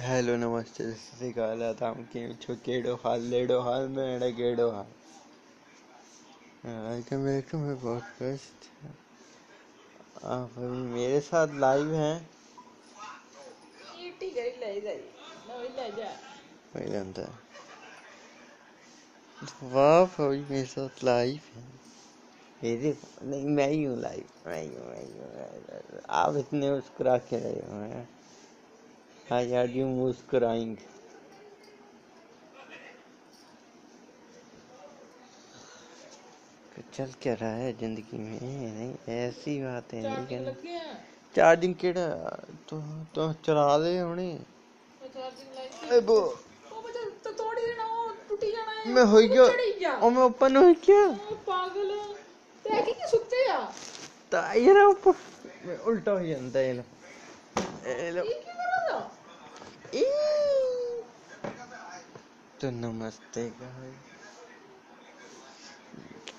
Hello नमस्ते श्रीकाल छो केड़ो हाल लेड़ो हाल में एड़ा केड़ो हाल। हाँ, तो वेलकम पॉडकास्ट आप मेरे साथ लाइव हैं? वही जानता है? तो वाह अभी मेरे साथ लाइव है। मेरे नहीं मैं ही हूँ लाइव मैं ही हूँ मैं ही हूँ। आप इतने मुस्कुरा के रहे हो? I heard you muskuraing. चल क्या रहा है ज़िंदगी में? नहीं ऐसी बातें नहीं करना चार्जिंग केड़ा? तो तो चला दे हुणे अबो तो थोड़ी ना टूटी जाना है। मैं होई गया। ओ मैं ओपन होई क्या? पागल। ते की सुते या ता यार उल्टा हो जाता है ये लो। तो नमस्ते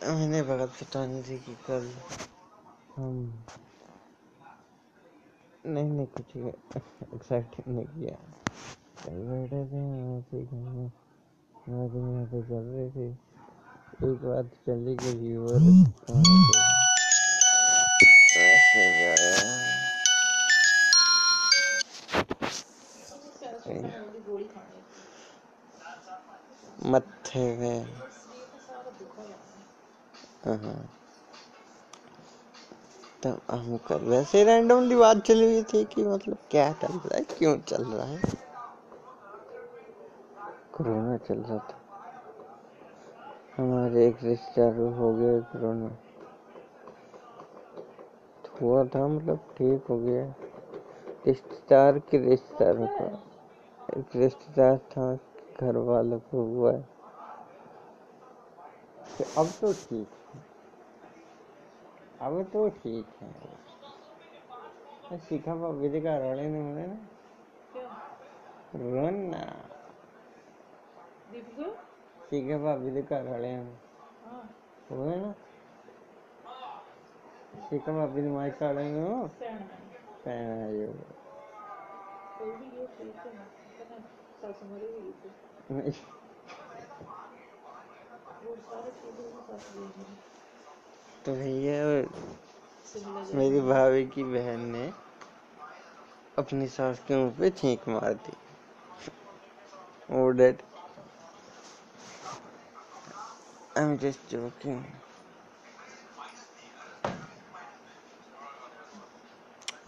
मैंने पता नहीं थी कि कल हम नहीं नहीं, कुछ एक्साइटिंग नहीं किया। कल बैठे थे ऐसे ही घर में आज यहाँ पे चल रहे थे। एक बात चली गई और ऐसे जाया मत्थे में ये तो तब हम कर, वैसे रैंडमली बात चली हुई थी कि मतलब क्या चल रहा है, क्यों चल रहा है? कोरोना चल रहा था। हमारे एक रिश्तेदार हो गया कोरोना। हुआ था मतलब ठीक हो गया। रिश्तेदार के रिश्तेदारों का। एक रिश्तेदार था। घर वालों को हुआ है। तो अब तो ठीक है। अब तो ठीक है। मैं सीखा भाभी के घर वाले ने। बोले ना। रोना सीखा भाभी के घर वाले ने हाँ हुए ना? सीखा भाभी ने माइक वाले ने। हो पहना भी ये तो भैया, मेरी भाभी की बहन ने अपनी सास के मुँह पे छींक मार दी। वो dead I am just joking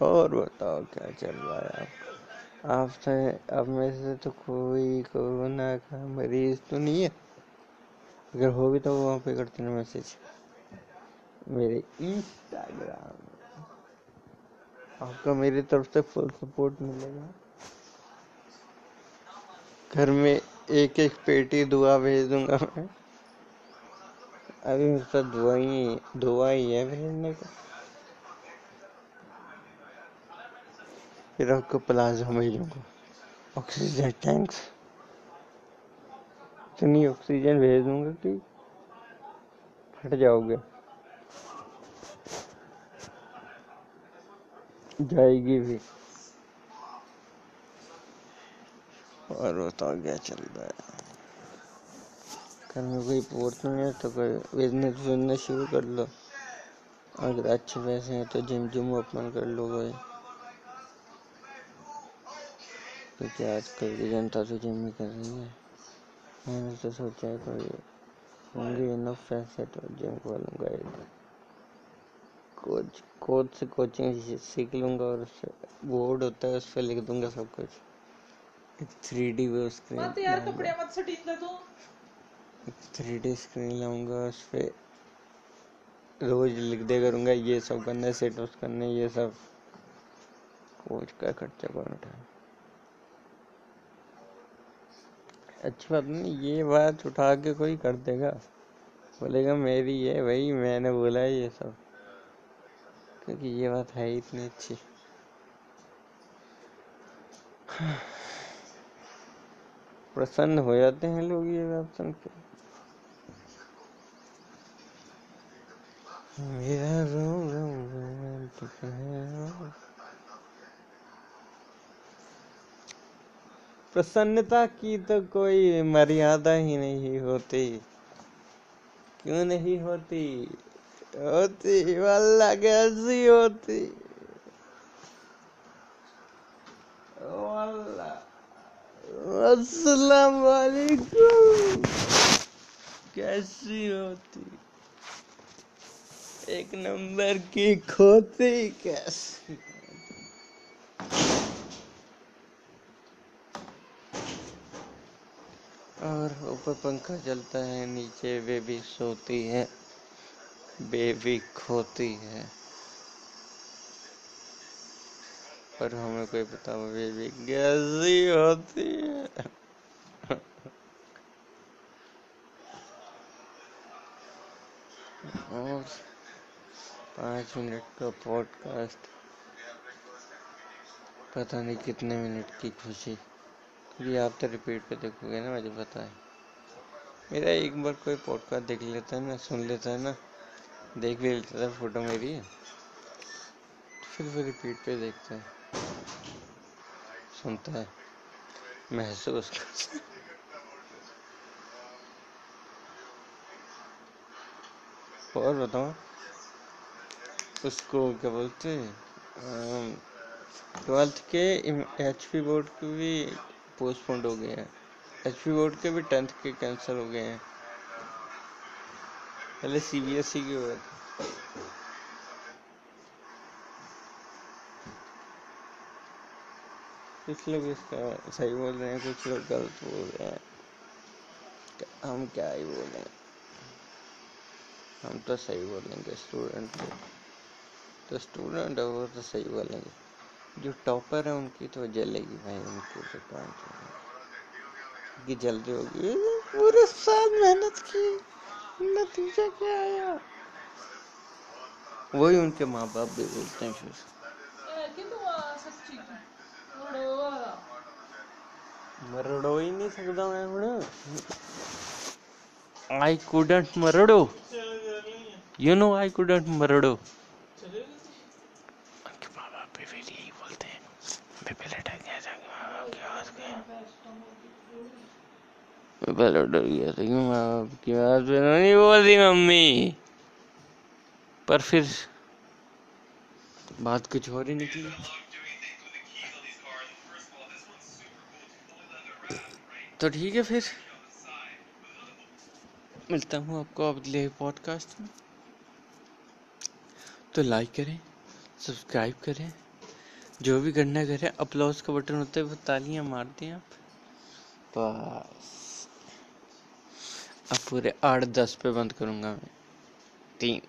और बताओ, क्या चल रहा है आप आपसे अब में से तो कोई कोरोना का मरीज़ तो नहीं है। अगर हो भी तो वहाँ पे करते ना मैसेज। मेरे इंस्टाग्राम आपका मेरी तरफ़ से फुल सपोर्ट मिलेगा। घर में एक एक पेटी दुआ भेज दूँगा मैं। अभी मेरे पास दुआ ही दुआ ही है भेजने का। आपको प्लाज्मा भेजूँगा ऑक्सीजन टैंक्स इतनी ऑक्सीजन भेज दूँगा कि फट जाओगे। जाएगी भी। और बताओ क्या चल रहा है। घर में कोई पोर्ट नहीं है तो कोई बिज़नेस बिज़नेस शुरू कर लो। अगर अच्छे पैसे हैं तो जिम जिम ओपन कर लो कोई क्योंकि आजकल की जनता तो जिम ही कर रही है। मैंने तो सोचा है कोई होंगे इनफ पैसे तो जिम खोलूँगा एक कोच कोच से कोचिंग सीख लूँगा और उससे बोर्ड होता है उस पर लिख दूँगा सब कुछ। एक थ्री डी वो स्क्रीन तू एक थ्री डी स्क्रीन लाऊँगा उस पे रोज लिख दे करूँगा ये सब करना है सेटअप्स करने ये सब। कोच का खर्चा कौन उठाए अच्छी बात नहीं ये बात उठा के कोई कर देगा। बोलेगा, मेरी है भाई, मैंने बोला ये सब। क्योंकि ये बात है ही इतनी अच्छी। प्रसन्न हो जाते हैं लोग ये बात सुन के। मेरा रोम रोम रोमांटिक है। प्रसन्नता की तो कोई मर्यादा ही नहीं होती। क्यों नहीं होती? होती वाला कैसी होती? वालेकुम। कैसी होती? एक नंबर की खोती, कैसी? और ऊपर पंखा चलता है, नीचे बेबी सोती है, बेबी खोती है। पर हमें कोई पता बेबी कैसी होती है? और पाँच मिनट का पॉडकास्ट, पता नहीं कितने मिनट की खुशी। क्योंकि आप तो रिपीट पे देखोगे ना, मुझे पता है। मेरा एक बार कोई पॉडकास्ट देख लेता है ना, सुन लेता है ना, देख भी लेता है फ़ोटो मेरी। फिर वो रिपीट पे देखता है। सुनता है। महसूस करता है। और बताओ, उसको क्या बोलते ट्वेल्थ के एच पी बोर्ड के भी पोस्टपोन्ड हो गए हैं। एच पी बोर्ड के भी टेंथ के कैंसिल हो गए हैं। पहले सी बी एस ई के हुए थे। कुछ लोग इसका सही बोल रहे हैं, कुछ लोग गलत बोल रहे हैं। हम क्या ही बोल? हम तो सही बोलेंगे स्टूडेंट को तो स्टूडेंट है, वो तो सही बोलेंगे। जो टॉपर है उनकी तो जलेगी भाई उनकी तो की जल्दी होगी। पूरे साल मेहनत की। नतीजा क्या आया? वही उनके माँ बाप भी बोलते हैं फिर। मरड़ो ही नहीं सकता मैं हूँ। I couldn't murder. You know I couldn't murder. पहले डर गया था कि माँ बाप की बात पे नहीं बोली मम्मी। पर फिर बात कुछ और ही निकली। तो ठीक है फिर। मिलता हूँ आपको अगले पॉडकास्ट में। तो लाइक करें सब्सक्राइब करें। जो भी करना करें अपलॉज का बटन होता है, वो तालियाँ मारते हैं आप। बस। अब पूरे आठ दस पे बंद करूँगा मैं। तीन,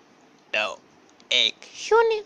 दो, एक। शून्य।